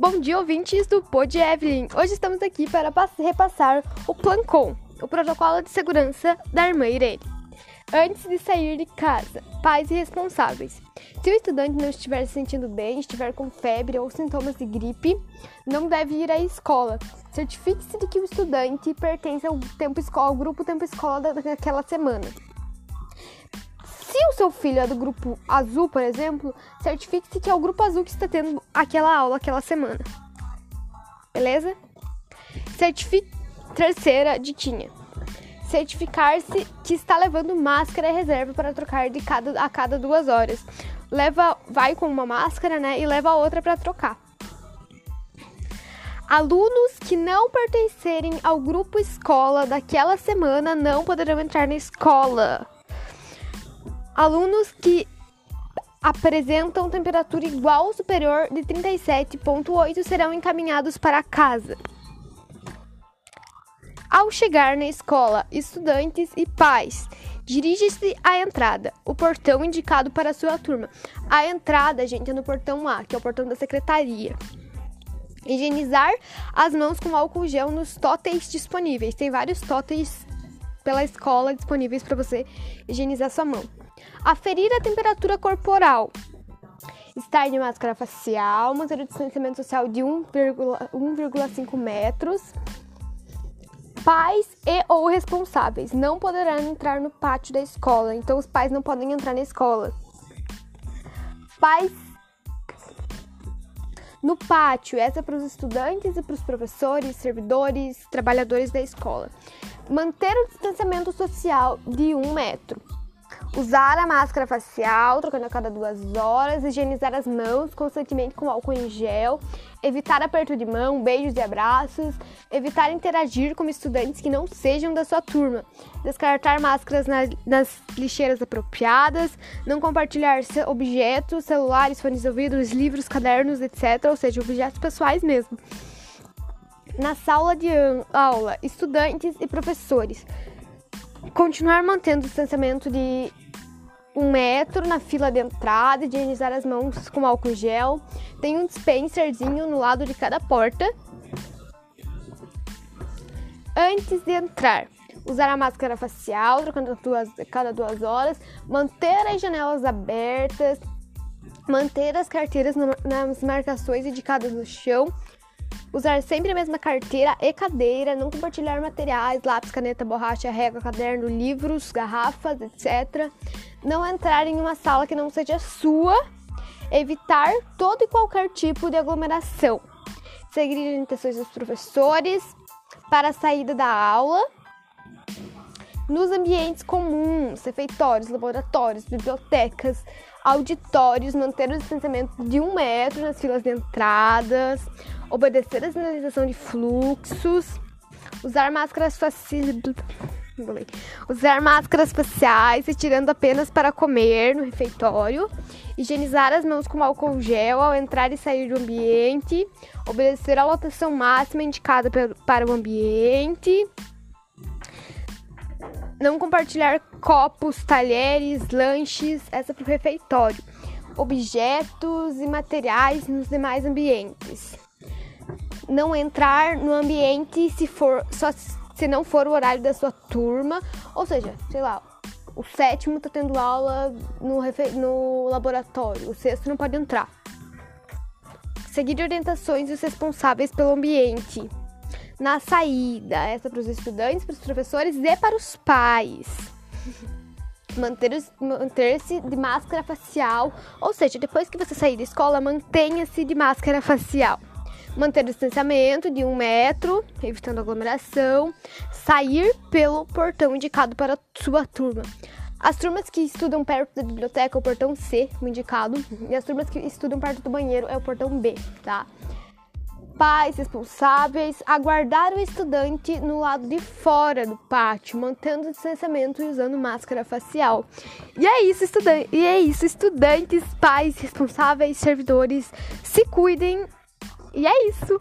Bom dia, ouvintes do Pod Evelyn. Hoje estamos aqui para repassar o PLANCOM, o Protocolo de Segurança da Irmã Irene. Antes de sair de casa, pais e responsáveis. Se o estudante não estiver se sentindo bem, estiver com febre ou sintomas de gripe, não deve ir à escola. Certifique-se de que o estudante pertence ao tempo escola, ao grupo tempo escola daquela semana. Seu filho é do grupo azul, por exemplo, certifique-se que é o grupo azul que está tendo aquela aula aquela semana. Beleza? Certifique terceira diquinha. Certificar-se que está levando máscara e reserva para trocar de cada, a cada duas horas. Leva, vai com uma máscara, né? E leva a outra para trocar. Alunos que não pertencerem ao grupo escola daquela semana não poderão entrar na escola. Alunos que apresentam temperatura igual ou superior de 37,8 serão encaminhados para casa. Ao chegar na escola, estudantes e pais dirige-se à entrada, o portão indicado para a sua turma. A entrada, gente, é no portão A, que é o portão da secretaria. Higienizar as mãos com álcool gel nos totens disponíveis. Tem vários totens pela escola disponíveis para você higienizar sua mão. Aferir a temperatura corporal. Estar de máscara facial, manter o distanciamento social de 1,5 metros. Pais e ou responsáveis não poderão entrar no pátio da escola, então os pais não podem entrar na escola. Pais no pátio, essa é para os estudantes e para os professores, servidores, trabalhadores da escola. Manter o distanciamento social de um metro. Usar a máscara facial, trocando a cada duas horas, higienizar as mãos constantemente com álcool em gel, evitar aperto de mão, beijos e abraços, evitar interagir com estudantes que não sejam da sua turma, descartar máscaras nas, nas lixeiras apropriadas, não compartilhar objetos, celulares, fones de ouvidos, livros, cadernos, etc., ou seja, objetos pessoais mesmo. Na sala de aula, estudantes e professores continuar mantendo o distanciamento de um metro na fila de entrada, higienizar as mãos com álcool gel. Tem um dispenserzinho no lado de cada porta. Antes de entrar, usar a máscara facial, trocando duas, cada duas horas, manter as janelas abertas, manter as carteiras nas marcações indicadas no chão Usar sempre a mesma carteira e cadeira, não compartilhar materiais, lápis, caneta, borracha, régua, caderno, livros, garrafas, etc. Não entrar em uma sala que não seja sua. Evitar todo e qualquer tipo de aglomeração. Seguir as orientações dos professores para a saída da aula. Nos ambientes comuns, refeitórios, laboratórios, bibliotecas, auditórios, manter o distanciamento de um metro nas filas de entradas, obedecer a sinalização de fluxos, usar máscaras faciais. Usar máscaras faciais, retirando apenas para comer no refeitório. Higienizar as mãos com álcool gel ao entrar e sair do ambiente. Obedecer a lotação máxima indicada para o ambiente. Não compartilhar copos, talheres, lanches, essa para o refeitório. Objetos e materiais nos demais ambientes não entrar no ambiente se for só se não for o horário da sua turma, ou seja, sei lá, o sétimo tá tendo aula no, no laboratório, o sexto não pode entrar. Seguir orientações dos responsáveis pelo ambiente. Na saída, essa para os estudantes, para os professores e para os pais. Manter-se manter de máscara facial, ou seja, depois que você sair da escola, mantenha-se de máscara facial manter o distanciamento de um metro, evitando aglomeração, sair pelo portão indicado para sua turma. As turmas que estudam perto da biblioteca é o portão C, o indicado, e as turmas que estudam perto do banheiro é o portão B, tá? Pais responsáveis, aguardar o estudante no lado de fora do pátio, mantendo o distanciamento e usando máscara facial. E é isso, estudante, e é isso, estudantes, pais responsáveis, servidores, se cuidem e é isso!